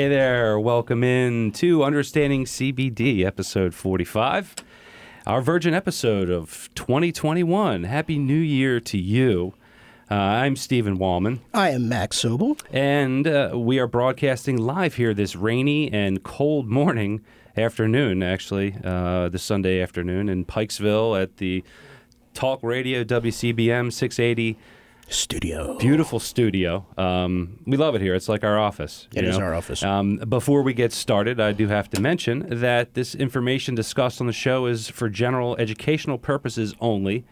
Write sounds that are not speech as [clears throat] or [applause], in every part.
Hey there, welcome in to Understanding CBD, episode 45, our virgin episode of 2021. Happy New Year to you. Uh, I'm Stephen Wallman, I am Max Sobel. and uh, we are broadcasting live here this rainy and cold morning, afternoon, actually, uh, this Sunday afternoon in Pikesville at the Talk Radio WCBM 680 Studio. beautiful studio. Um, we love it here. It's like our office. It is know? our office. Um, before we get started, I do have to mention that this information discussed on the show is for general educational purposes only,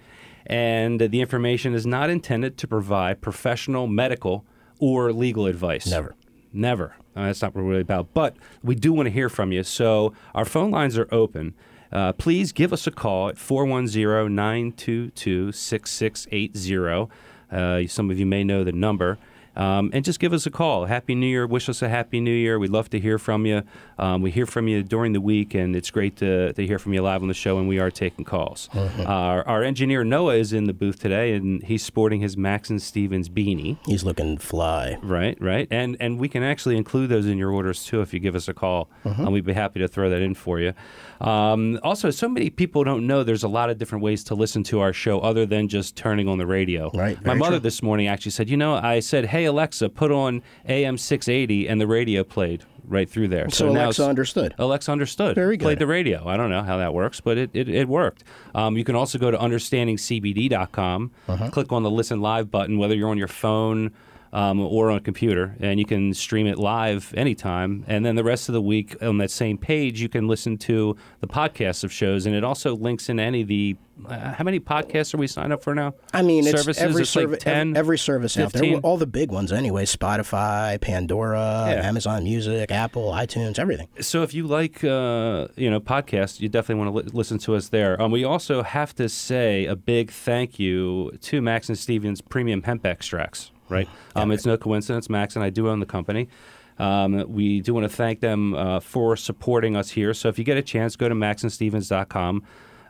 and the information is not intended to provide professional, medical, or legal advice. Never. Never. Uh, that's not what we're really about. But we do want to hear from you. So our phone lines are open. Uh, please give us a call at 410 922 6680. Uh, Some of you may know the number. Um, and just give us a call. Happy New Year. Wish us a Happy New Year. We'd love to hear from you. Um, we hear from you during the week, and it's great to, to hear from you live on the show, and we are taking calls. our, our engineer Noah is in the booth today, and he's sporting his Max and Stevens beanie. He's looking fly. Right, right, and and we can actually include those in your orders too if you give us a call, and we'd be happy to throw that in for you. Um, also, so many people don't know there's a lot of different ways to listen to our show other than just turning on the radio. Right, My mother true. this morning actually said, you know, I said, hey Alexa, put on AM 680, and the radio played right through there. So now Alexa understood. Alexa understood. Very good. Played the radio. I don't know how that works, but it, it, it worked. Um, you can also go to understandingcbd.com, Uh-huh. click on the listen live button, whether you're on your phone um, or on a computer, and you can stream it live anytime. And then the rest of the week on that same page, you can listen to the podcasts of shows, and it also links in any of the. Uh, how many podcasts are we signed up for now? I mean, it's services. every it's like service, 10, every service out 15? there. All the big ones, anyway. Spotify, Pandora, Yeah. Amazon Music, Apple, iTunes, everything. So if you like, uh, you know, podcasts, you definitely want to li- listen to us there. Um, we also have to say a big thank you to Max and Stevens Premium Hemp Extracts. Right? Um, it's no coincidence. Max and I do own the company. Um, we do want to thank them uh, for supporting us here. So if you get a chance, go to maxandstevens.com,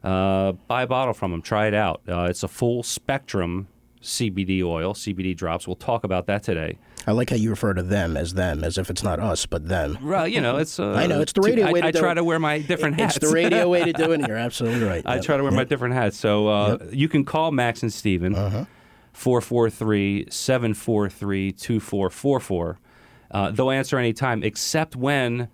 uh, buy a bottle from them, try it out. Uh, it's a full spectrum CBD oil, CBD drops. We'll talk about that today. I like how you refer to them as them, as if it's not us, but them. Well, you know, it's. Uh, [laughs] I know, it's the radio I, way to I do try it. to wear my different hats. It's the radio way to do it, and [laughs] you're absolutely right. I Yep. try to wear my different hats. So uh, you can call Max and Steven, Uh-huh. 443 743 2444. Uh, They'll answer anytime except when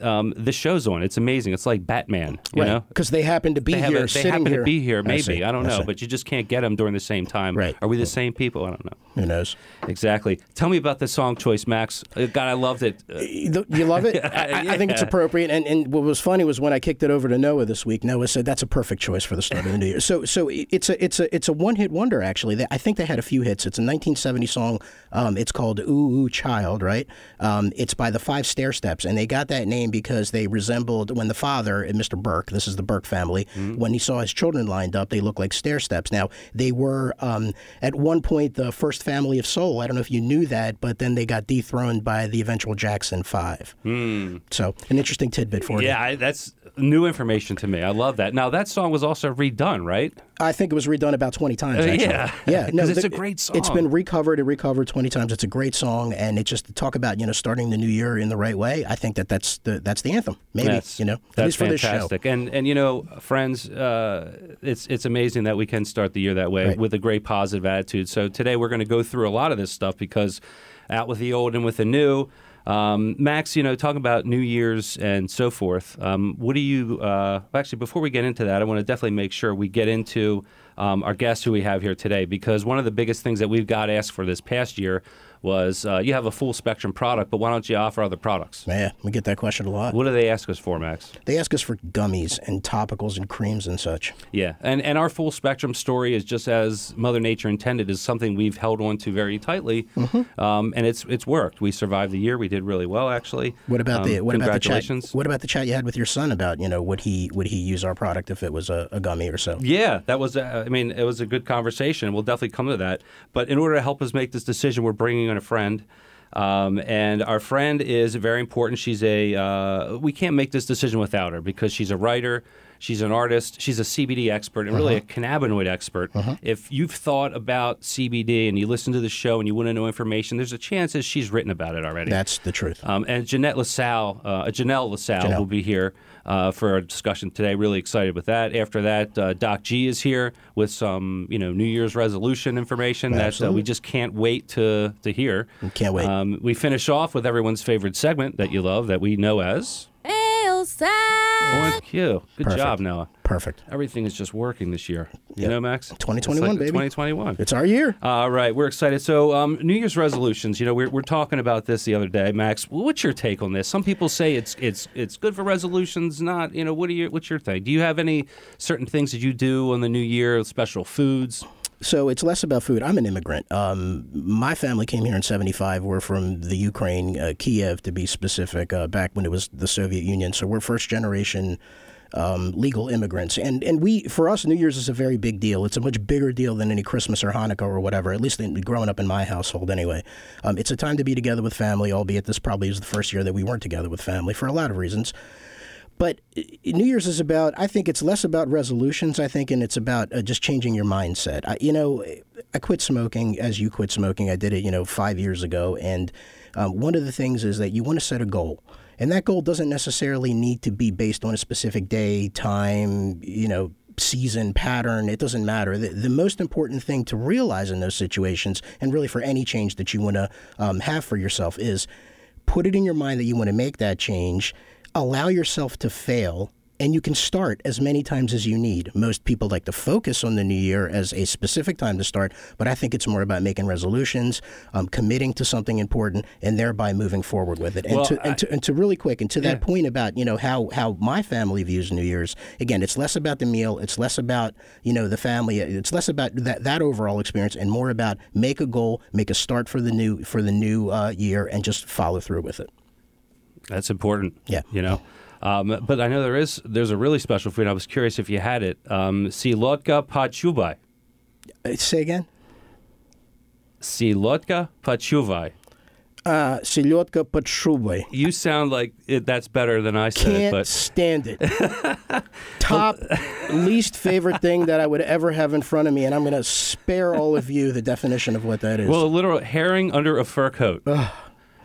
um, the show's on. It's amazing. It's like Batman, you right. know? Because they happen to be They, here, a, they happen here. to be here, maybe. see. I, don't know, see. but you just can't get them during the same time. Right. Are we the same people? I don't know. Who knows? Exactly. Tell me about the song choice, Max. Uh, God, I loved it. You love it? [laughs] I, I- I think it's appropriate. And, and what was funny was when I kicked it over to Noah this week. Noah said that's a perfect choice for the start of the new year. So so it's a it's a it's a one hit wonder actually. I think they had a few hits. It's a 1970 song. Um, it's called Ooh Ooh Child, right? Um, it's by the Five Stairsteps, and they got that name because they resembled when the father, uh, Mr. Burke, this is the Burke family, mm-hmm. when he saw his children lined up, they looked like stair steps. Now they were um, at one point the first family of soul. I don't know if you knew that, but then they got dethroned by the eventual Jackson Five. Hmm. So an interesting tidbit for you. Yeah, I, that's new information to me. I love that. Now that song was also redone, right? I think it was redone about 20 times, Uh, actually. yeah. Yeah. [laughs] 'Cause it's the- a great song. It's been recovered and recovered 20 times. It's a great song. And it just to talk about, you know, starting the new year in the right way. I think that that's the, that's the anthem. Maybe, That's, you know, at that's least for this show. fantastic. And and you know, friends, uh, it's it's amazing that we can start the year that way Right. with a great positive attitude. So today we're going to go through a lot of this stuff because out with the old and with the new. Um, Max, you know, talking about New Year's and so forth. Um, what do you uh, actually? Before we get into that, I want to definitely make sure we get into um, our guest who we have here today because one of the biggest things that we've got asked for this past year was uh, you have a full spectrum product, but why don't you offer other products? Yeah, we get that question a lot. What do they ask us for, Max? They ask us for gummies and topicals and creams and such. Yeah, and and our full spectrum story is just as Mother Nature intended, is something we've held on to very tightly, Mm-hmm. um, and it's it's worked. We survived the year. We did really well, actually. What about Um, the what about the chat? What about the chat you had with your son about you know would he would he use our product if it was a, a gummy or so? Yeah, that was. A, I mean, it was a good conversation. We'll definitely come to that. But in order to help us make this decision, we're bringing in a friend. Um, and our friend is very important. She's a. Uh, we can't make this decision without her because she's a writer, she's an artist, she's a CBD expert, and really a cannabinoid expert. If you've thought about CBD and you listen to the show and you want to know information, there's a chance that she's written about it already. That's the truth. Um, and Jeanette LaSalle, uh, Janelle LaSalle Janelle. will be here uh, for our discussion today. Really excited with that. After that, uh, Doc G is here with some, you know, New Year's resolution information that uh, we just can't wait to to hear. Can't wait. Um, we finish off with everyone's favorite segment that you love, that we know as. Elsa. Thank you. Good Perfect. job, Noah. Perfect. Everything is just working this year. You Yep. know, Max? 2021, It's like baby. 2021. It's our year. All right, we're excited. So, um, New Year's resolutions. You know, we're, we're talking about this the other day, Max. What's your take on this? Some people say it's it's it's good for resolutions. Not, you know, what are your what's your thing? Do you have any certain things that you do on the New Year? Special foods? So it's less about food. I'm an immigrant. Um, my family came here in '75. We're from the Ukraine, uh, Kiev to be specific, uh, back when it was the Soviet Union. So we're first generation um, legal immigrants, and and we for us New Year's is a very big deal. It's a much bigger deal than any Christmas or Hanukkah or whatever. At least in, growing up in my household, anyway. Um, it's a time to be together with family. Albeit this probably is the first year that we weren't together with family for a lot of reasons. But uh, New Year's is about, I think it's less about resolutions, I think, and it's about uh, just changing your mindset. I, you know, I quit smoking as you quit smoking. I did it, you know, five years ago. And um, one of the things is that you want to set a goal. And that goal doesn't necessarily need to be based on a specific day, time, you know, season, pattern. It doesn't matter. The, the most important thing to realize in those situations, and really for any change that you want to um, have for yourself, is put it in your mind that you want to make that change, allow yourself to fail, and you can start as many times as you need. Most people like to focus on the new year as a specific time to start, but I think it's more about making resolutions, um, committing to something important, and thereby moving forward with it. And, Well, to, I- to, and to really quick, and to that point about you know how how my family views New Year's. Again, it's less about the meal, it's less about you know the family, it's less about that that overall experience, and more about make a goal, make a start for the new for the new uh, year, and just follow through with it. That's important. Yeah. You know. Um, but I know there is there's a really special food. I was curious if you had it. Um, silotka pachuvai. Uh, say again. Silotka pachuvai. Uh, Silotka pachuvai. You sound like it, that's better than I said. Can't but. stand it. [laughs] Top [laughs] least favorite thing that I would ever have in front of me, and I'm going to spare all of you the definition of what that is. Well, a literal herring under a fur coat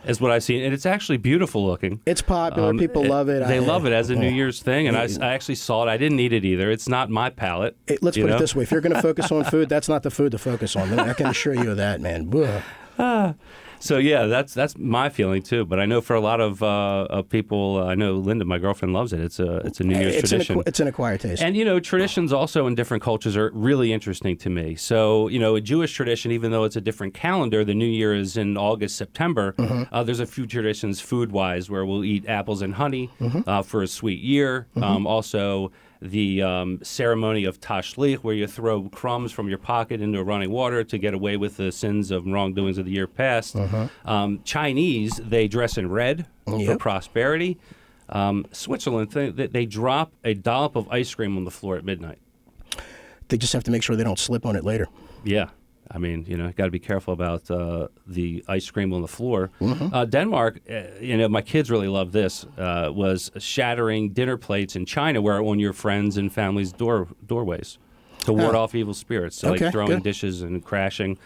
is what I've seen, and it's actually beautiful looking. it's popular. Um, People love it. They I- love it as a New. Year's thing, and I, I actually saw it. I didn't eat it either. It's not my palate. Hey, let's put know? it this way: if you're going to focus on food, that's not the food to focus on. I can assure you of that, man. [laughs] So yeah, that's that's my feeling too. But I know for a lot of, uh, of people, I know Linda, my girlfriend, loves it. It's a it's a New Year's It's tradition. acqu- it's an acquired taste. And you know, traditions also in different cultures are really interesting to me. So you know, a Jewish tradition, even though it's a different calendar, the New Year is in August, September. Uh, there's a few traditions food-wise where we'll eat apples and honey uh, for a sweet year. Um, also. The um, ceremony of tashlich, where you throw crumbs from your pocket into running water to get away with the sins of wrongdoings of the year past. Um, Chinese, they dress in red for prosperity. Um, Switzerland, they- they drop a dollop of ice cream on the floor at midnight. they just have to make sure they don't slip on it later. Yeah. I mean, you know, got to be careful about uh, the ice cream on the floor. Mm-hmm. Uh, Denmark, uh, you know, my kids really love this. Uh, was shattering dinner plates in China, where on your friends and family's door doorways to ward Huh. off evil spirits. So Okay, like throwing good. dishes and crashing.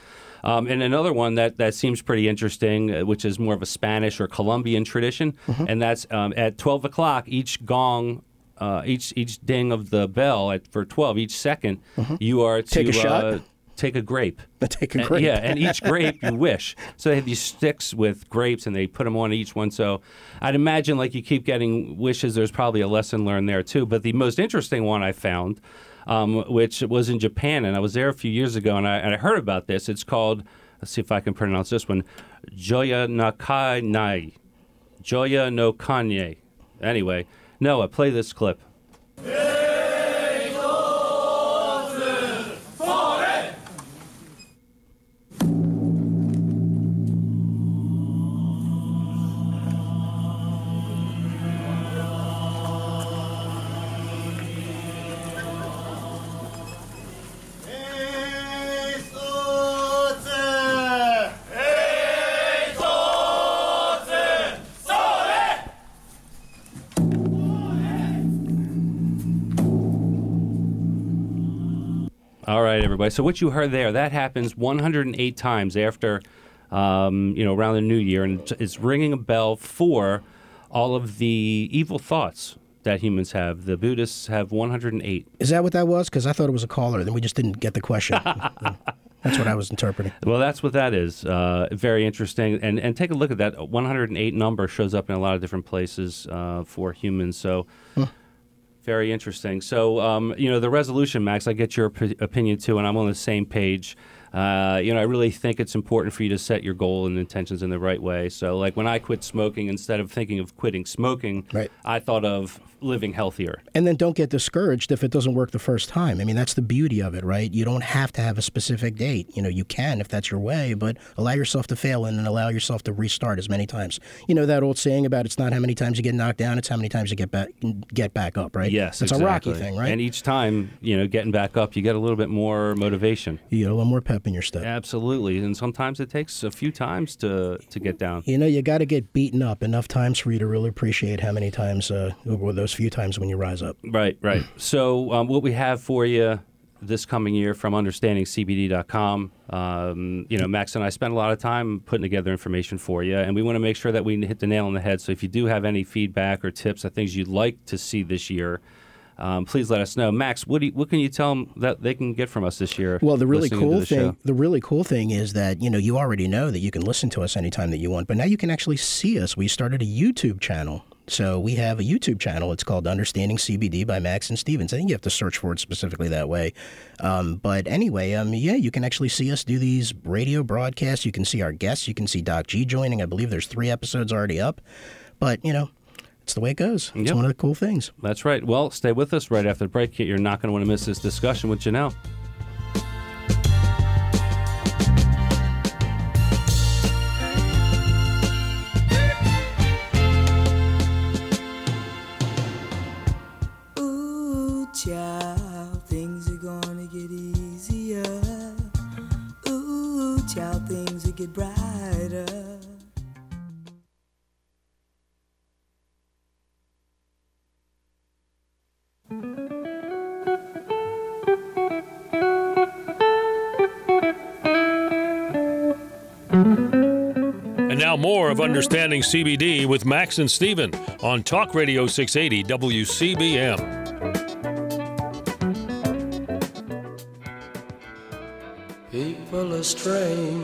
Um, and another one that, that seems pretty interesting, uh, which is more of a Spanish or Colombian tradition, Mm-hmm. and that's um, at 12 o'clock, each gong, uh, each each ding of the bell at, for 12, each 2nd you are to Mm-hmm. Take a shot? Take a grape. [laughs] Take a And- yeah, and each grape you wish. So they have these sticks with grapes, and they put them on each one. So I'd imagine, like you keep getting wishes, there's probably a lesson learned there too. But the most interesting one I found, um, which was in Japan, and I was there a few years ago, and I, and I heard about this. It's called. Let's see if I can pronounce this one. Joya Nakai Nai. Joya no Kane. Anyway, Noah, play this clip. Right. So what you heard there, that happens 108 times after, um, you know, around the new year, and it's ringing a bell for all of the evil thoughts that humans have. The Buddhists have 108. Is that what that was? Because I thought it was a caller. Then we just didn't get the question. [laughs] That's what I was interpreting. Well, that's what that is. Uh, very interesting. And and take a look at that. 108 number shows up in a lot of different places uh, for humans. So. Very interesting. So, um, you know, the resolution, Max, I get your op- opinion too, and I'm on the same page. Uh, you know, I really think it's important for you to set your goal and intentions in the right way. So, like when I quit smoking, instead of thinking of quitting smoking, Right. I thought of living healthier. And then don't get discouraged if it doesn't work the first time. I mean, that's the beauty of it, right? You don't have to have a specific date. You know, you can if that's your way, but allow yourself to fail and then allow yourself to restart as many times. You know that old saying about it's not how many times you get knocked down, it's how many times you get back get back up, right? Yes, it's exactly. a rocky thing, right? And each time, you know, getting back up, you get a little bit more motivation. you get a little more pep in your step. Absolutely, and sometimes it takes a few times to to get down. You know, you got to get beaten up enough times for you to really appreciate how many times, uh, those few times when you rise up. Right, right. [clears throat] So, um, what we have for you this coming year from understandingcbd.com, um, you know, Max and I spent a lot of time putting together information for you, and we want to make sure that we hit the nail on the head. So, if you do have any feedback or tips or things you'd like to see this year, um, please let us know. Max, what, do you, what can you tell them that they can get from us this year? Well, the really cool the thing, show? the really cool thing is that you know you already know that you can listen to us anytime that you want, but now you can actually see us. We started a YouTube channel, so we have a YouTube channel. It's called Understanding CBD by Max and Stevens. I think you have to search for it specifically that way. Um, but anyway, um, yeah, you can actually see us do these radio broadcasts. You can see our guests. You can see Doc G joining. I believe there's three episodes already up, but you know. It's the way it goes. It's Yep. one of the cool things. That's right. Well, stay with us right after the break. You're not going to want to miss this discussion with Janelle. Things will get brighter. And now more of Understanding CBD with Max and Steven on Talk Radio 680 WCBM. People are strange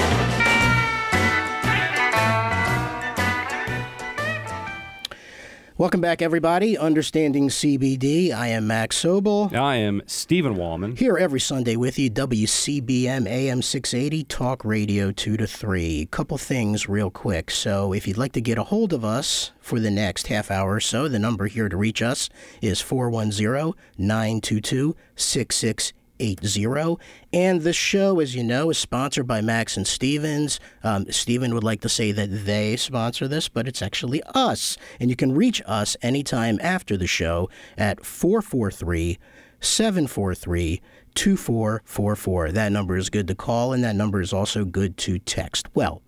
Welcome back, everybody. Understanding CBD. I am Max Sobel. I am Stephen Wallman. Here every Sunday with you, WCBM AM 680, Talk Radio 2 to 3. Couple things real quick. So, if you'd like to get a hold of us for the next half hour or so, the number here to reach us is 410 922 6680. And the show, as you know, is sponsored by Max and Stevens. Um, Steven would like to say that they sponsor this, but it's actually us. And you can reach us anytime after the show at 443 743 2444. That number is good to call, and that number is also good to text. Well,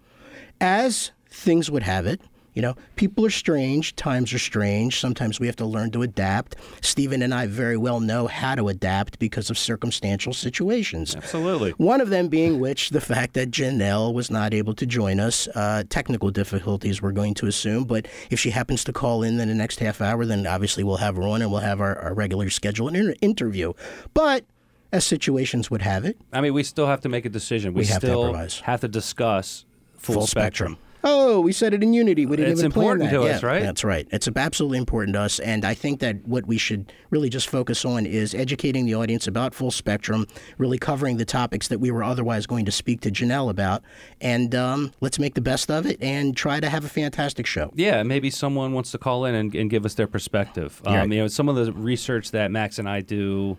as things would have it, you know, people are strange, times are strange. Sometimes we have to learn to adapt. Stephen and I very well know how to adapt because of circumstantial situations. Absolutely. One of them being which the fact that Janelle was not able to join us. Uh, technical difficulties, we're going to assume. But if she happens to call in in the next half hour, then obviously we'll have her on and we'll have our, our regular scheduled inter- interview. But as situations would have it, I mean, we still have to make a decision. We, We have to still improvise. have to discuss full, full spectrum. Oh, we said it in Unity. We didn't It's even plan important that. to Yeah, us, right? That's right. It's absolutely important to us, and I think that what we should really just focus on is educating the audience about full spectrum, really covering the topics that we were otherwise going to speak to Janelle about, and um, let's make the best of it and try to have a fantastic show. Yeah, maybe someone wants to call in and, and give us their perspective. Um, Right. You know, some of the research that Max and I do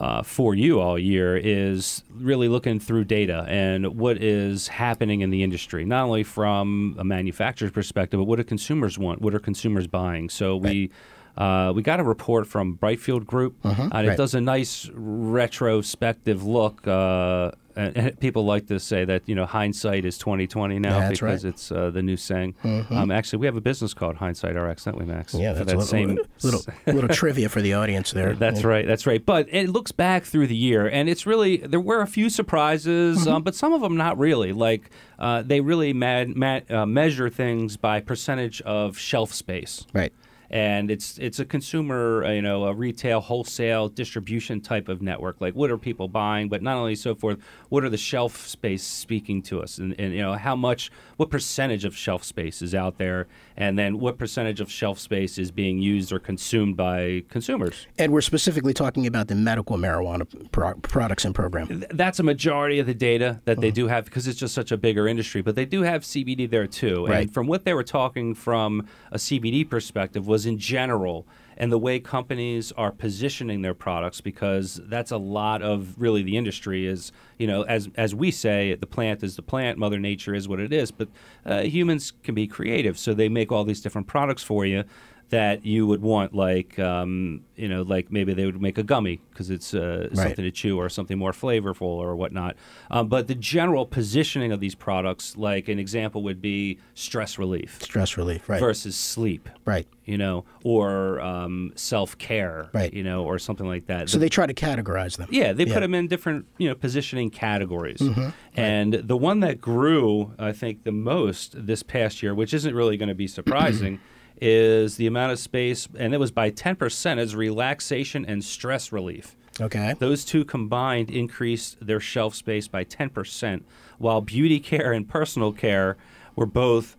uh, for you all year is really looking through data and what is happening in the industry, not only from a manufacturer's perspective, but what do consumers want? What are consumers buying? So we. Uh, we got a report from Brightfield Group, and it right. does a nice retrospective look. Uh, and, people like to say that you know hindsight is twenty twenty now That's because right. it's uh, the new saying. Um, actually, we have a business called Hindsight RX, don't we, Max? Yeah, that's that a same. little, little, little trivia for the audience there. [laughs] That's right. That's right. But it looks back through the year, and it's really there were a few surprises, Mm-hmm. um, but some of them not really. Like uh, they really mad, mad, uh, measure things by percentage of shelf space Right. And it's it's a consumer, uh, you know, a retail wholesale distribution type of network. Like, what are people buying? But not only so forth, what are the shelf space speaking to us, and, and you know, how much, what percentage of shelf space is out there, and then what percentage of shelf space is being used or consumed by consumers. And we're specifically talking about the medical marijuana pro- products and program. That's a majority of the data that Uh-huh. they do have because it's just such a bigger industry. But they do have CBD there too. Right. And from what they were talking from a CBD perspective was in general and the way companies are positioning their products because that's a lot of really the industry is you know as as we say the plant is the plant mother nature is what it is but uh, humans can be creative so they make all these different products for you that you would want like um, you know like maybe they would make a gummy because it's uh, Right. something to chew or something more flavorful or whatnot. Um, but the general positioning of these products, like an example would be stress relief Stress relief. Right. versus sleep, Right. you know, or um, self care, Right. you know, or something like that. So The- they try to categorize them. yeah, they Yeah. put them in different, you know, positioning categories. Mm-hmm. And the one that grew, I think, the most this past year, which isn't really going to be surprising, [clears throat] [clears throat] is the amount of space, and it was by 10%, is relaxation and stress relief. Okay. Those two combined increased their shelf space by 10%, while beauty care and personal care were both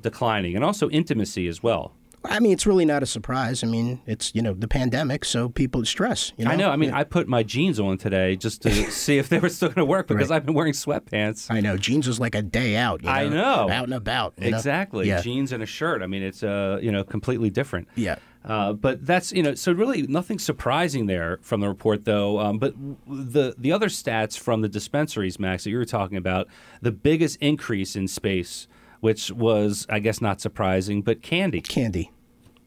declining, and also intimacy as well. I mean, it's really not a surprise. I mean, it's you know the pandemic, so people stress. You know? I know. I mean, Yeah. I put my jeans on today just to [laughs] see if they were still going to work because Right. I've been wearing sweatpants. I know jeans was like a day out. You know? I know. out and about. you know? Exactly. Yeah. Jeans and a shirt. I mean, it's uh, you know, completely different. Yeah. Uh, but that's you know, so really nothing surprising there from the report, though. Um, but the the other stats from the dispensaries, Max, that you were talking about, the biggest increase in space, which was, I guess, not surprising, but candy. Candy.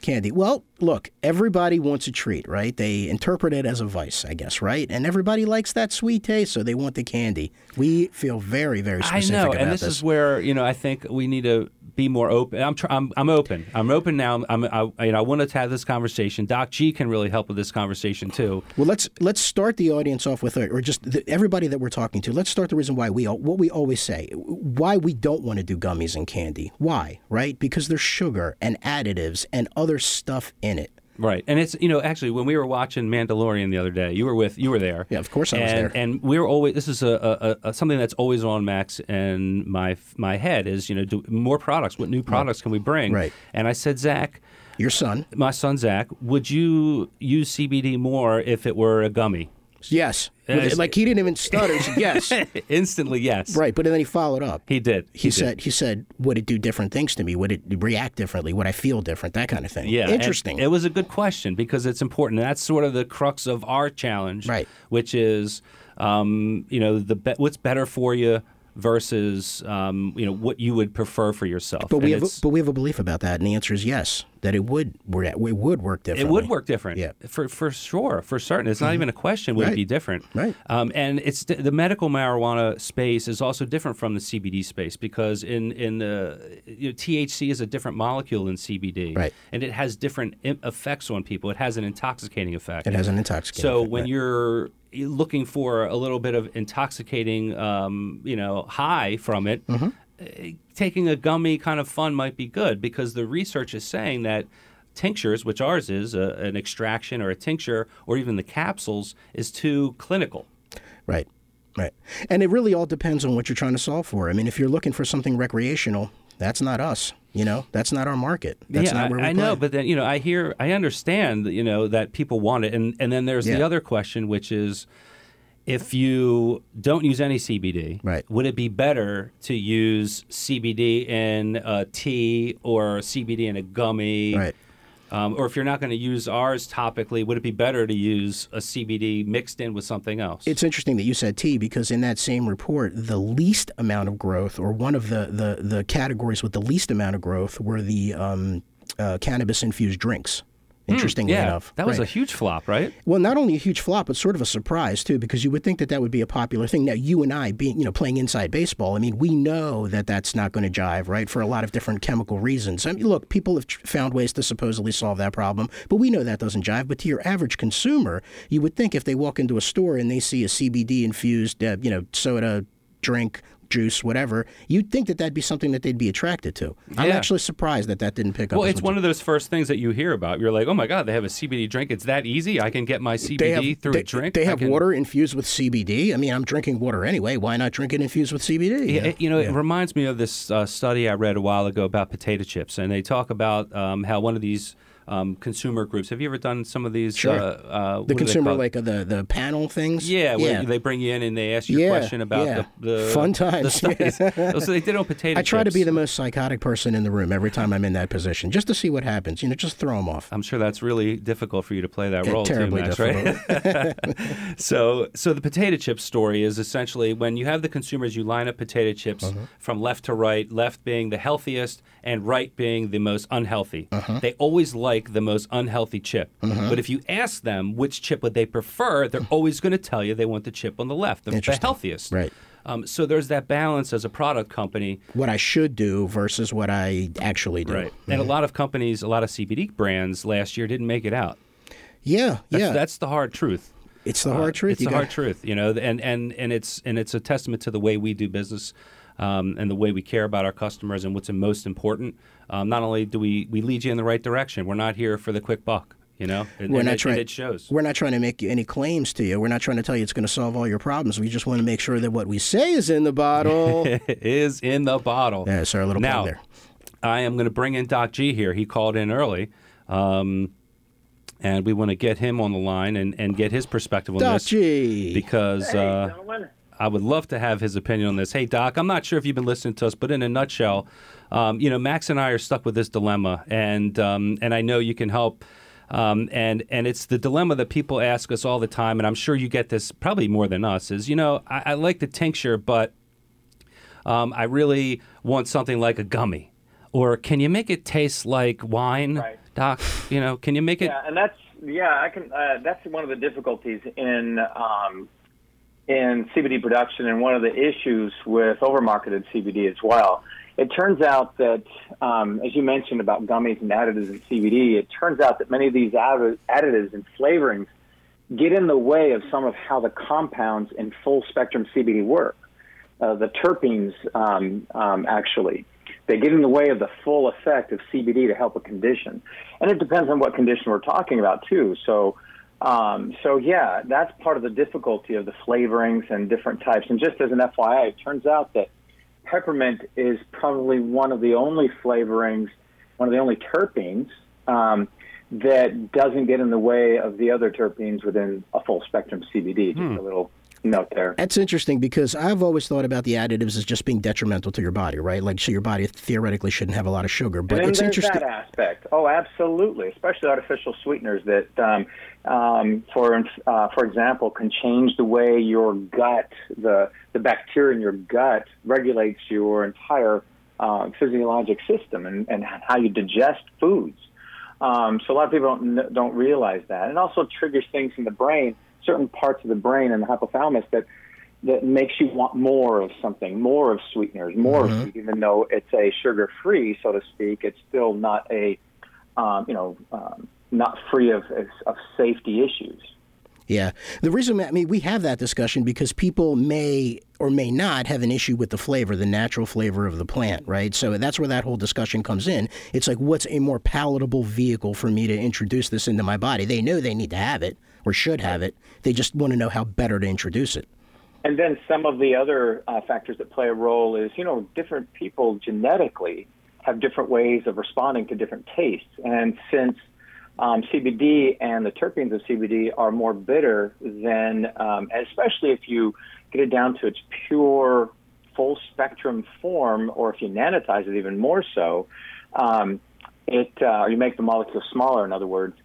Candy. Well, look, everybody wants a treat, right? They interpret it as a vice, I guess, right? And everybody likes that sweet taste, so they want the candy. We feel very, very I specific know, about and this, this. is where you know I think we need to be more open. I'm tr- I'm, I'm open. I'm open now. I'm I, you know I wanted to have this conversation. Doc G can really help with this conversation too. Well, let's let's start the audience off with, or just the, everybody that we're talking to. Let's start the reason why we what we always say, why we don't want to do gummies and candy. Why? Right? Because there's sugar and additives and other stuff in it. Right, and it's you know actually when we were watching Mandalorian the other day, you were with you were there. Yeah, of course I was and, there. And we we're always this is a, a, a something that's always on Max and my my head is you know do more products. What new products can we bring? Right. And I said, Zach, Your son. my son Zach, would you use CBD more if it were a gummy? Yes. Yes. Like he didn't even stutter. Said, yes. [laughs] Instantly, yes. right. But then he followed up. He did. He, did. said, he said, would it do different things to me? Would it react differently? Would I feel different? That kind of thing. Yeah, Interesting. It was a good question because it's important. And that's sort of the crux of our challenge, Right. Which is, um, you know, the be- what's better for you versus, um, you know, what you would prefer for yourself. but we have, a, but we have a belief about that, and the answer is yes. That it would, it would work differently. it would work different, Yeah. for for sure, for certain. It's not even a question. Would it be different? Right. Um, and it's the medical marijuana space is also different from the CBD space because in in the you know, THC is a different molecule than CBD, Right. And it has different effects on people. It has an intoxicating effect. It has an intoxicating. So effect, when right. you're looking for a little bit of intoxicating, um, you know, high from it, Mm-hmm. eh, taking a gummy kind of fun might be good because the research is saying that tinctures, which ours is a, an extraction or a tincture, or even the capsules, is too clinical. Right. Right. And it really all depends on what you're trying to solve for. I mean, if you're looking for something recreational, that's not us. You know, that's not our market. That's yeah, not where we I know, but then you know, I hear, I understand, you know, that people want it, and and then there's the other question, which is, if you don't use any CBD, Right. would it be better to use CBD in a tea or CBD in a gummy? Right. Um, or if you're not going to use ours topically, would it be better to use a CBD mixed in with something else? It's interesting that you said tea because in that same report, the least amount of growth, or one of the, the, the categories with the least amount of growth, were the um, uh, cannabis infused drinks. Interestingly Hmm, yeah, enough, that was Right. a huge flop, right? Well, not only a huge flop, but sort of a surprise too, because you would think that that would be a popular thing. Now, you and I, being you know playing inside baseball, I mean, we know that that's not going to jive, right? For a lot of different chemical reasons. I mean, look, people have found ways to supposedly solve that problem, but we know that doesn't jive. But to your average consumer, you would think if they walk into a store and they see a CBD infused, uh, you know, soda drink. Juice, whatever, you'd think that that'd be something that they'd be attracted to. I'm Yeah. actually surprised that that didn't pick up. Well, it's one of those first things that you hear about. You're like, oh my god, they have a CBD drink. It's that easy. I can get my CBD have, through they, a drink. They have can- water infused with CBD. I mean, I'm drinking water anyway. Why not drink it infused with CBD? Yeah, it- you know, it reminds me of this uh, study I read a while ago about potato chips, and they talk about um, how one of these um, consumer groups. Have you ever done some of these? Sure. Uh, uh, the consumer like uh, the the panel things. Yeah, where yeah. they bring you in and they ask you a Yeah, question about yeah. the, the Fun The times. [laughs] studies. so they did on potato. I try to be the most psychotic person in the room every time I'm in that position, just to see what happens. You know, just throw them off. I'm sure that's really difficult for you to play that role terribly too, Max, right? difficult. [laughs] So, so the potato chip story is essentially when you have the consumers, you line up potato chips Uh-huh. from left to right, left being the healthiest and right being the most unhealthy. Uh-huh. They always like the most unhealthy chip. Mm-hmm. But if you ask them which chip would they prefer, they're mm-hmm. always going to tell you they want the chip on the left, the, the healthiest. Right. Um, so there's that balance as a product company. What I should do versus what I actually do. Right. And a mm-hmm. lot of companies, a lot of CBD brands last year didn't make it out. Yeah, That's, yeah. that's the hard truth. it's the hard uh, truth. It's You the got- hard truth, you know, and, and, and it's and it's a testament to the way we do business um, and the way we care about our customers and what's most important. Um, not only do we we lead you in the right direction, we're not here for the quick buck, you know. And, We're and not it, trying. and it shows. We're not trying to make any claims to you. We're not trying to tell you it's going to solve all your problems. We just want to make sure that what we say is in the bottle. [laughs] is in the bottle. yeah, so our little now, there. I am going to bring in Doc G here. He called in early. Um, and we want to get him on the line and, and get his perspective on Doc this G. because uh, I would love to have his opinion on this. Hey, Doc, I'm not sure if you've been listening to us, but in a nutshell, um, you know, Max and I are stuck with this dilemma, and um, and I know you can help. Um, and and it's the dilemma that people ask us all the time, and I'm sure you get this probably more than us. Is you know, I, I like the tincture, but um, I really want something like a gummy, or can you make it taste like wine, Right. Doc? You know, can you make it? Yeah, and that's yeah, I can. Uh, that's one of the difficulties in um, in CBD production, and one of the issues with overmarketed CBD as well. It turns out that, um, as you mentioned about gummies and additives in CBD, it turns out that many of these additives and flavorings get in the way of some of how the compounds in full spectrum CBD work. Uh, the terpenes, um, um, actually. they get in the way of the full effect of CBD to help a condition. And it depends on what condition we're talking about too. So, um, so yeah, that's part of the difficulty of the flavorings and different types. And just as an FYI, it turns out that peppermint is probably one of the only flavorings, one of the only terpenes um, that doesn't get in the way of the other terpenes within a full spectrum CBD. Just Hmm. a little note there. That's interesting because I've always thought about the additives as just being detrimental to your body, right? Like, so your body theoretically shouldn't have a lot of sugar. But and it's there's interesting. that aspect. Oh, absolutely, especially artificial sweeteners that, um, um, for uh, for example, can change the way your gut, the the bacteria in your gut, regulates your entire uh, physiologic system and, and how you digest foods. Um, so a lot of people don't don't realize that, and also triggers things in the brain, certain parts of the brain and the hypothalamus that that makes you want more of something, more of sweeteners, more of sweet, even though it's a sugar free, so to speak. It's still not a um, you know um, not free of of safety issues. Yeah. The reason, I mean, we have that discussion because people may or may not have an issue with the flavor, the natural flavor of the plant, right? So that's where that whole discussion comes in. It's like, what's a more palatable vehicle for me to introduce this into my body? They know they need to have it or should have it. They just want to know how better to introduce it. And then some of the other uh, factors that play a role is, you know, different people genetically have different ways of responding to different tastes. And since um, CBD and the terpenes of CBD are more bitter than, um, especially if you get it down to its pure, full spectrum form, or if you nanotize it even more so, um, it uh, or you make the molecule smaller. In other words,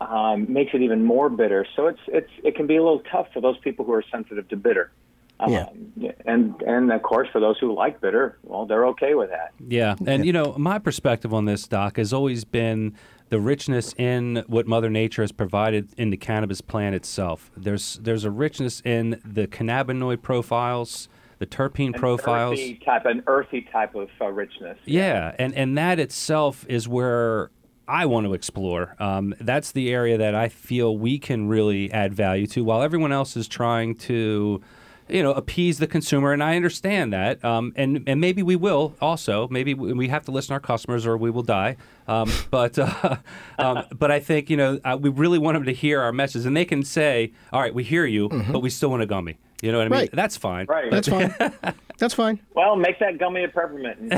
um, makes it even more bitter. So it's it's it can be a little tough for those people who are sensitive to bitter. Um, Yeah. And and of course for those who like bitter, well, they're okay with that. Yeah, and you know, my perspective on this, Doc, has always been the richness in what Mother Nature has provided in the cannabis plant itself. There's there's a richness in the cannabinoid profiles, the terpene An profiles. earthy type, an earthy type of uh, richness. Yeah, and and that itself is where I want to explore. Um, that's the area that I feel we can really add value to, while everyone else is trying to, you know, appease the consumer. And I understand that, um, and and maybe we will also. Maybe we we have to listen to our customers, or we will die. Um, [laughs] but uh, um, but I think you know uh, we really want them to hear our message, and they can say, "All right, we hear you, but we still want a gummy." You know what I mean? Right. That's fine. Right. That's fine. [laughs] That's fine. Well, make that gummy a peppermint.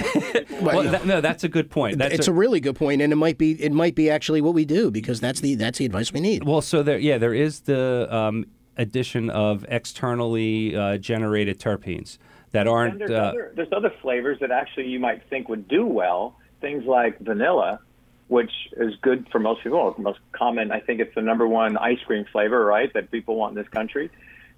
[laughs] Well, that- no, that's a good point. That's it's a, really good point, and it might be it might be actually what we do because that's the that's the advice we need. Well, so there, yeah, there is the um, addition of externally uh, generated terpenes that aren't. There's, Uh, other, there's other flavors that actually you might think would do well. Things like vanilla, which is good for most people. Most common, I think it's the number one ice cream flavor, right, that people want in this country.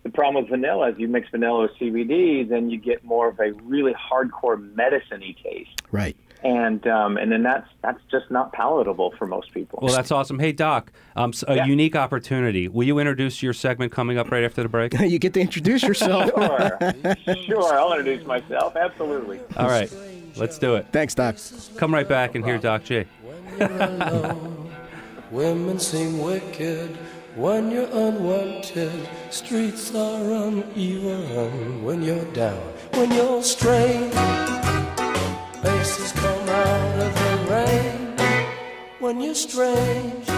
The problem with vanilla is you mix vanilla with CBD, then you get more of a really hardcore medicine-y taste, Right. And um, and then that's that's just not palatable for most people. well, that's awesome. Hey, Doc, um, s- a Yeah. unique opportunity. Will you introduce your segment coming up right after the break? [laughs] you get to introduce yourself. [laughs] sure, sure, I'll introduce myself. Absolutely. All right, let's do it. Thanks, Doc. Come right back and hear Doc G. [laughs] Women seem wicked when you're unwanted. Streets are uneven when you're down. When you're strange, come out of the rain. When you're strange.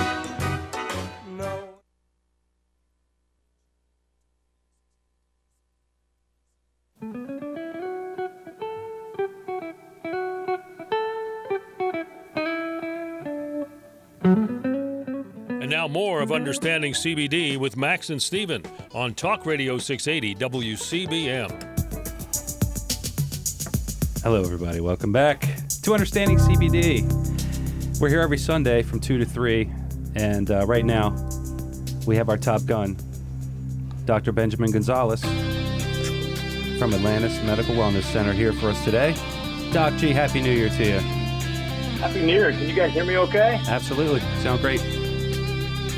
And now more of Understanding CBD with Max and Steven on Talk Radio 680 WCBM. Hello, everybody. Welcome back to Understanding CBD. We're here every Sunday from 2 to 3, and uh, right now we have our top gun, Dr. Benjamin Gonzalez from Atlantis Medical Wellness Center, here for us today. Doc G, Happy New Year to you. Happy New Year. Can you guys hear me okay? Absolutely. Sound great.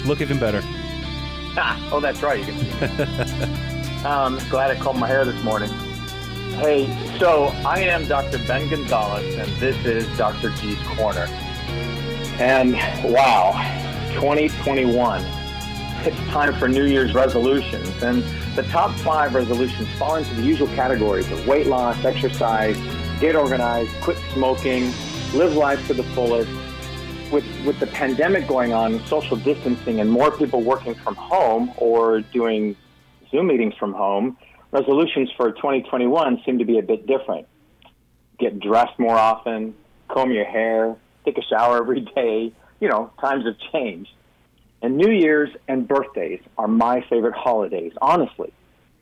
Look even better. Ah, oh, that's right. You can. see um, glad I combed my hair this morning. Hey, so I am Dr. Ben Gonzalez, and this is Dr. G's Corner. And wow, 2021. It's time for New Year's resolutions. And the top five resolutions fall into the usual categories of weight loss, exercise, get organized, quit smoking, live life to the fullest. With, with the pandemic going on, social distancing, and more people working from home or doing Zoom meetings from home, resolutions for 2021 seem to be a bit different. Get dressed more often, comb your hair, take a shower every day. You know, times have changed. And New Year's and birthdays are my favorite holidays, honestly.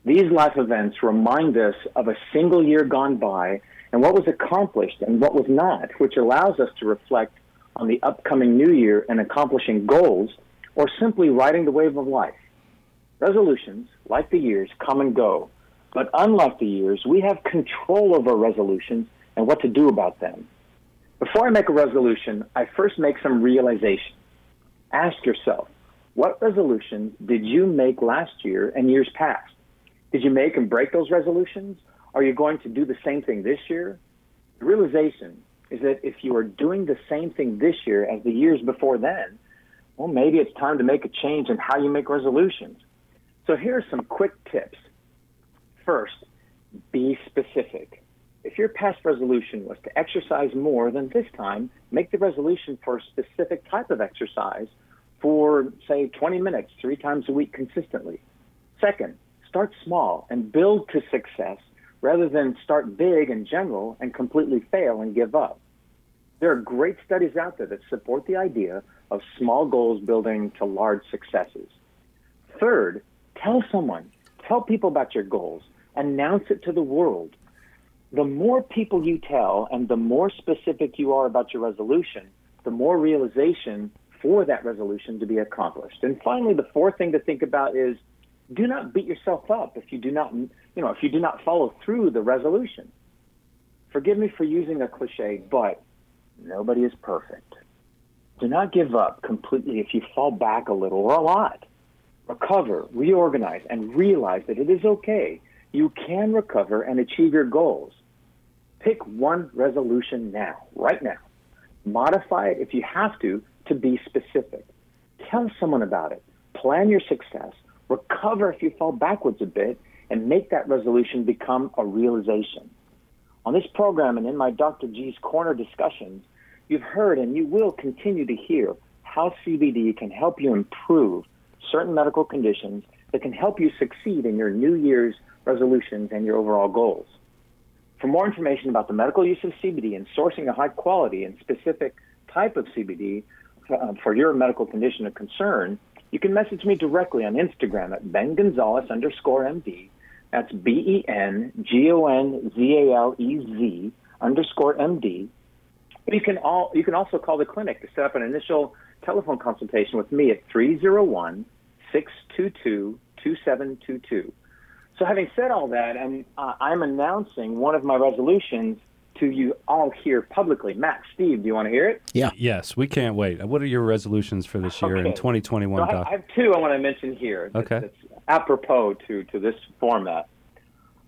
These life events remind us of a single year gone by and what was accomplished and what was not, which allows us to reflect on the upcoming new year and accomplishing goals or simply riding the wave of life. Resolutions, like the years, come and go, but unlike the years, we have control over resolutions and what to do about them. Before I make a resolution, I first make some realization. Ask yourself, what resolutions did you make last year and years past? Did you make and break those resolutions? Are you going to do the same thing this year? The realization is that if you are doing the same thing this year as the years before then, well, maybe it's time to make a change in how you make resolutions. So here are some quick tips. First, be specific. If your past resolution was to exercise more, then this time make the resolution for a specific type of exercise for, say, 20 minutes, three times a week consistently. Second, start small and build to success rather than start big and general and completely fail and give up. There are great studies out there that support the idea of small goals building to large successes. Third, tell someone, tell people about your goals, announce it to the world. The more people you tell and the more specific you are about your resolution, the more realization for that resolution to be accomplished. And finally, the fourth thing to think about is do not beat yourself up if you do not, you know, if you do not follow through the resolution. Forgive me for using a cliche, but nobody is perfect. Do not give up completely if you fall back a little or a lot. Recover, reorganize, and realize that it is okay. You can recover and achieve your goals. Pick one resolution now, right now. Modify it if you have to to be specific. Tell someone about it. Plan your success. Recover if you fall backwards a bit and make that resolution become a realization. On this program and in my Dr. G's Corner discussions, you've heard and you will continue to hear how CBD can help you improve certain medical conditions that can help you succeed in your New Year's resolutions and your overall goals. For more information about the medical use of CBD and sourcing a high quality and specific type of CBD uh, for your medical condition of concern, you can message me directly on Instagram at Ben Gonzalez underscore MD. That's B E N G O N Z A L E Z underscore MD. You can all you can also call the clinic to set up an initial telephone consultation with me at 301 622 2722. So, having said all that, I'm, uh, I'm announcing one of my resolutions to you all here publicly. Matt, Steve, do you want to hear it? Yeah. Yes, we can't wait. What are your resolutions for this year in 2021, So I, Doc? I have two I want to mention here. that- Okay. That's apropos to, to this format.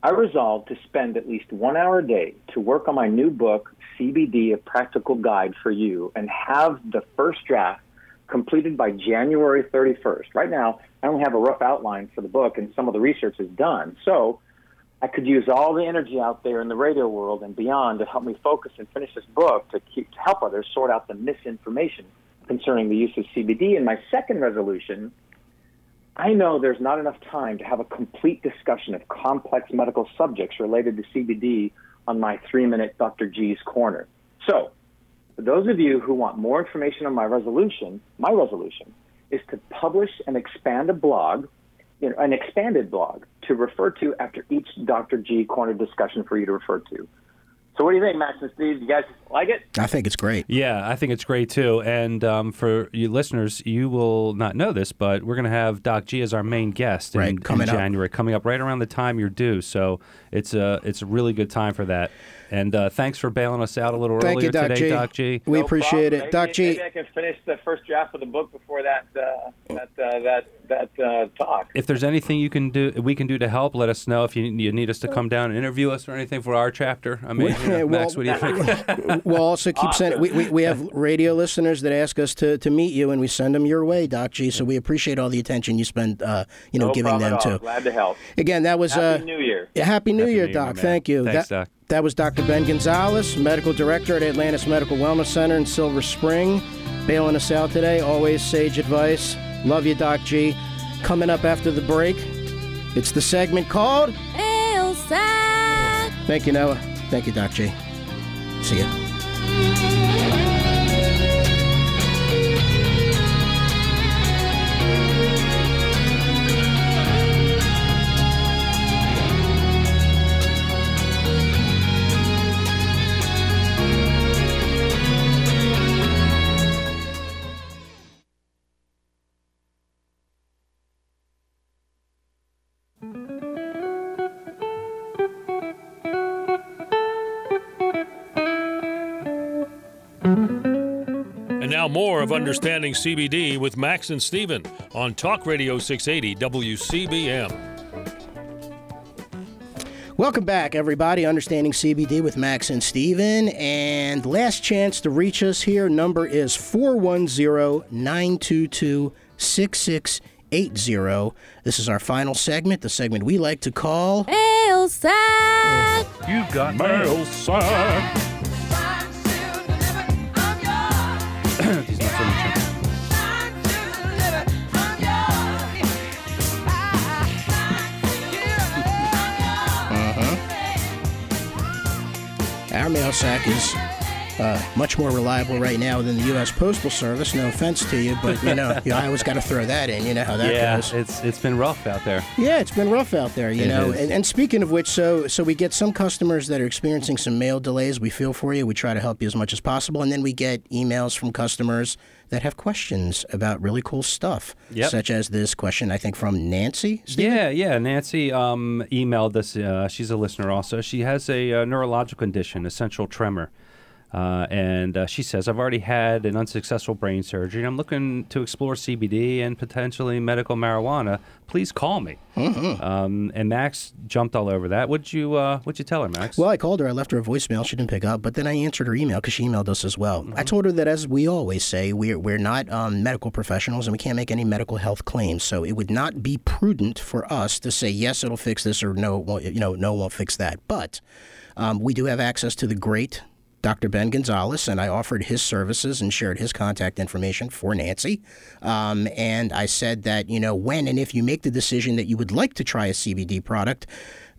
I resolved to spend at least one hour a day to work on my new book, CBD, A Practical Guide for You, and have the first draft completed by January 31st. Right now, I only have a rough outline for the book, and some of the research is done. So I could use all the energy out there in the radio world and beyond to help me focus and finish this book to, keep, to help others sort out the misinformation concerning the use of CBD. And my second resolution I know there's not enough time to have a complete discussion of complex medical subjects related to CBD on my three minute Dr. G's Corner. So, for those of you who want more information on my resolution, my resolution is to publish and expand a blog, you know, an expanded blog to refer to after each Dr. G Corner discussion for you to refer to. So, what do you think, Max and Steve? You guys like it? I think it's great. Yeah, I think it's great too. And um, for you listeners, you will not know this, but we're going to have Doc G as our main guest in, Right, in coming up. January, coming up right around the time you're due. So it's a it's a really good time for that. And uh, thanks for bailing us out a little Thank earlier you, Doc today, G. Doc G. We No appreciate problem. it. Doc Maybe- G, Maybe I can finish the first draft of the book before that uh, that uh, that that uh, talk. If there's anything you can do, we can do to help, let us know. If you, you need us to come down and interview us or anything for our chapter, I mean, [laughs] you know, Well- Max, what do you think? [laughs] we'll also keep sending. We, we, we have radio listeners that ask us to, to meet you, and we send them your way, Doc G. So we appreciate all the attention you spend, uh, you know, no giving them at to. Glad to help. Again, that was Happy uh, New Year. Happy New Happy Year, New Doc. man. Thank you. Thanks, that, Doc. That was Dr. Ben Gonzalez, Medical Director at Atlantis Medical Wellness Center in Silver Spring, bailing us out today. Always sage advice. Love you, Doc G. Coming up after the break, it's the segment called Elsa. Thank you, Noah. Thank you, Doc G. See ya. More of Understanding CBD with Max and Steven on Talk Radio 680 WCBM. Welcome back, everybody. Understanding CBD with Max and Steven. And last chance to reach us here. Number is 410 922 6680. This is our final segment, the segment we like to call. Elsa. You've got mail, sir. Our mail sack is uh, much more reliable right now than the U.S. Postal Service. No offense to you, but you know, [laughs] you, I always got to throw that in. You know how that yeah, goes. it's it's been rough out there. Yeah, it's been rough out there, you It know. And, and speaking of which, so so we get some customers that are experiencing some mail delays. We feel for you. We try to help you as much as possible, and then we get emails from customers that have questions about really cool stuff, Yep. such as this question I think from Nancy. Stephen? Yeah, yeah. Nancy um, emailed us. Uh, she's a listener also. She has a uh, neurological condition, essential tremor. Uh, and uh, she says, I've already had an unsuccessful brain surgery. and I'm looking to explore CBD and potentially medical marijuana. Please call me. Um, and Max jumped all over that. What'd you, uh, what'd you tell her, Max? Well, I called her. I left her a voicemail. She didn't pick up, but then I answered her email because she emailed us as well. I told her that, as we always say, we're we're not um, medical professionals and we can't make any medical health claims. So it would not be prudent for us to say yes, it'll fix this, or no, it won't, you know, no, it won't fix that. But um, we do have access to the great Dr. Ben Gonzalez, and I offered his services and shared his contact information for Nancy. Um, and I said that, you know, when and if you make the decision that you would like to try a CBD product,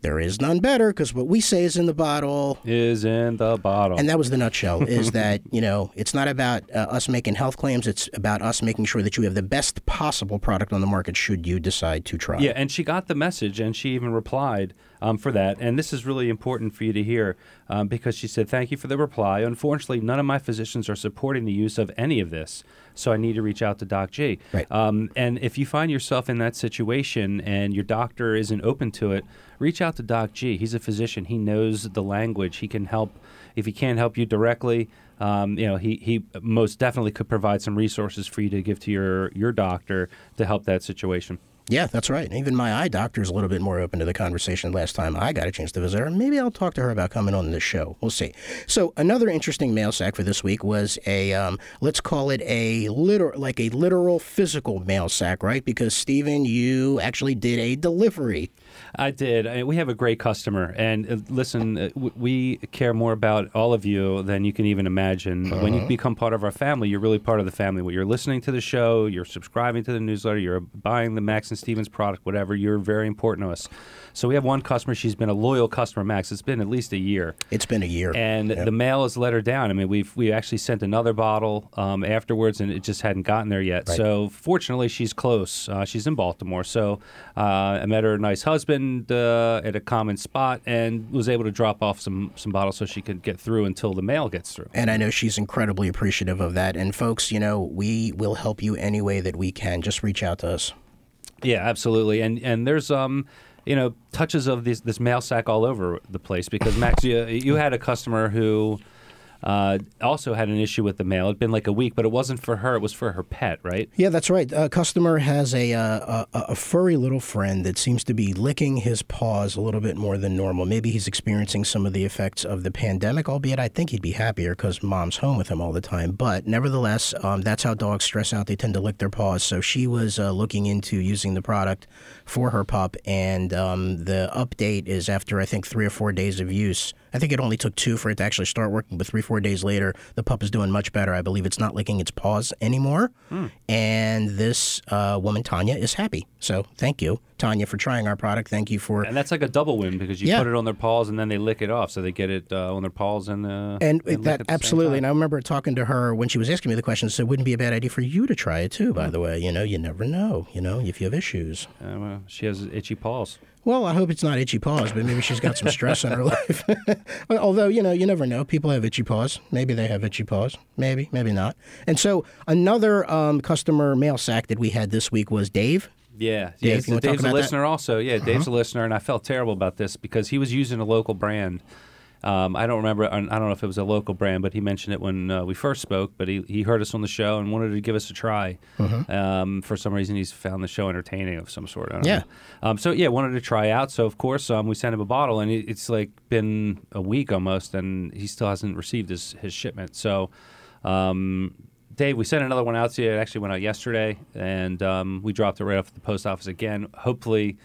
there is none better because what we say is in the bottle. is in the bottle. And that was the nutshell is that, [laughs] you know, it's not about uh, us making health claims. It's about us making sure that you have the best possible product on the market should you decide to try. Yeah, and she got the message, and she even replied um, for that. And this is really important for you to hear um, because she said, "Thank you for the reply. Unfortunately, none of my physicians are supporting the use of any of this, so I need to reach out to Doc G." Right. Um, and if you find yourself in that situation and your doctor isn't open to it, reach out to Doc G. He's a physician. He knows the language. He can help. If he can't help you directly, um, you know, he, he most definitely could provide some resources for you to give to your, your doctor to help that situation. Yeah, that's right. Even my eye doctor is a little bit more open to the conversation last time I got a chance to visit her. Maybe I'll talk to her about coming on this show. We'll see. So another interesting mail sack for this week was a um, let's call it a literal, like a literal physical mail sack, right? Because Stephen, you actually did a delivery. I did. I, we have a great customer, and uh, listen, uh, w- we care more about all of you than you can even imagine. When you become part of our family, you're really part of the family. When you're listening to the show, you're subscribing to the newsletter, you're buying the Max and Stevens product, whatever. You're very important to us. So we have one customer. She's been a loyal customer, Max. It's been at least a year. It's been a year. And the mail has let her down. I mean, we've we actually sent another bottle um, afterwards, and it just hadn't gotten there yet. Right. So fortunately, she's close. Uh, she's in Baltimore. So uh, I met her nice husband uh, at a common spot, and was able to drop off some some bottles so she could get through until the mail gets through. And I know she's incredibly appreciative of that. And folks, you know, we will help you any way that we can. Just reach out to us. Yeah, absolutely. And and there's um you know touches of this this mail sack all over the place because Max, you, you had a customer who. Uh, also had an issue with the mail. It'd been like a week, but it wasn't for her. It was for her pet, right? Yeah, that's right. A customer has a, uh, a a furry little friend that seems to be licking his paws a little bit more than normal. Maybe he's experiencing some of the effects of the pandemic, albeit I think he'd be happier because mom's home with him all the time. But nevertheless, um, that's how dogs stress out. They tend to lick their paws. So she was uh, looking into using the product for her pup, and um, the update is after I think three or four days of use. I think it only took two for it to actually start working, but three, four days later, the pup is doing much better. I believe it's not licking its paws anymore. And this uh, woman, Tanya, is happy. So thank you, Tanya, for trying our product. Thank you for. And that's like a double win because you Yeah. put it on their paws and then they lick it off, so they get it uh, on their paws and uh, And lick that absolutely. And. I remember talking to her when she was asking me the question. So it wouldn't be a bad idea for you to try it too. Mm-hmm. By the way, you know, you never know. You know, if you have issues. Uh, well, she has itchy paws. Well, I hope it's not itchy paws, but maybe she's got some stress in her [laughs] life. [laughs] Although, you know, you never know. People have itchy paws. Maybe they have itchy paws. Maybe, maybe not. And so another um, customer mail sack that we had this week was Dave. Yeah, Dave, yeah. so Dave's a about that? Uh-huh. listener also. Yeah, Dave's a listener, and I felt terrible about this because he was using a local brand. Um, I don't remember. I don't know if it was a local brand, but he mentioned it when uh, we first spoke. But he, he heard us on the show and wanted to give us a try. Um, for some reason, he's found the show entertaining of some sort. Yeah. Um, so yeah, wanted to try out. So of course, um, we sent him a bottle, and it, it's like been a week almost, and he still hasn't received his his shipment. So. Um, Dave, we sent another one out to you. It actually went out yesterday, and um, we dropped it right off at the post office again. Hopefully,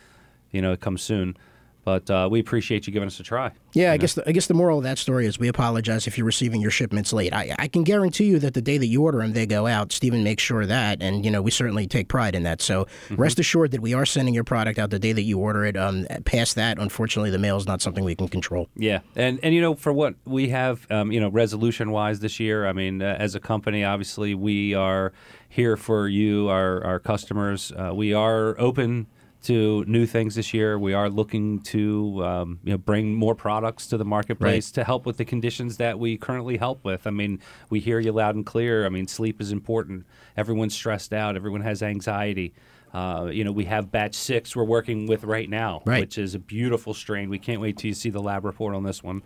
you know, it comes soon. But uh, we appreciate you giving us a try. Yeah, I guess the, I guess the moral of that story is we apologize if you're receiving your shipments late. I, I can guarantee you that the day that you order them, they go out. Stephen makes sure of that, and you know we certainly take pride in that. So rest assured that we are sending your product out the day that you order it. Um, past that, unfortunately, the mail is not something we can control. Yeah, and and you know, for what we have, um, you know, resolution wise this year, I mean, uh, as a company, obviously, we are here for you, our our customers. Uh, we are open to new things this year. We are looking to um, you know bring more products to the marketplace to help with the conditions that we currently help with. I mean, we hear you loud and clear. I mean, sleep is important. Everyone's stressed out. Everyone has anxiety. Uh, you know, we have batch six we're working with right now, Right. which is a beautiful strain. We can't wait till you see the lab report on this one.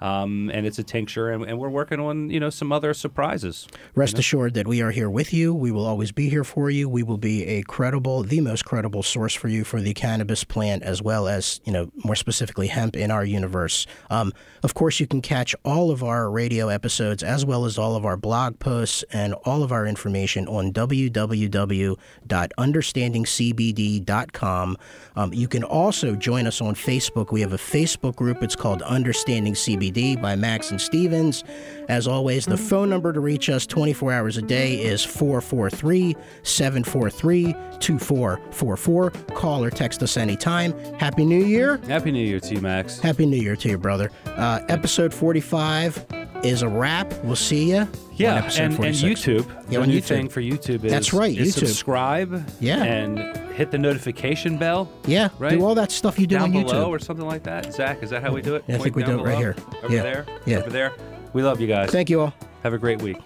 Um, and it's a tincture, and, and we're working on you know some other surprises. Rest assured that we are here with you. We will always be here for you. We will be a credible, the most credible source for you for the cannabis plant, as well as, you know, more specifically hemp in our universe. Um, of course, you can catch all of our radio episodes, as well as all of our blog posts and all of our information on www.understandingcbd.com. Um, you can also join us on Facebook. We have a Facebook group. It's called Understanding CBD by Max and Stevens. As always, the phone number to reach us 24 hours a day is 443 743 2444. Call or text us anytime. Happy New Year. Happy New Year to you, Max. Happy New Year to you, brother. Uh, episode 45 is a wrap. We'll see you. Yeah, on episode and, and YouTube. Yeah, the on new YouTube. thing for YouTube is That's right, is YouTube. subscribe. Yeah. and hit the notification bell. Yeah, right. do all that stuff you do down on below YouTube. or something like that. Zach, is that how we do it? Yeah, I think we do it right below? here. Over Yeah, there. yeah. Over there. We love you guys. Thank you all. Have a great week.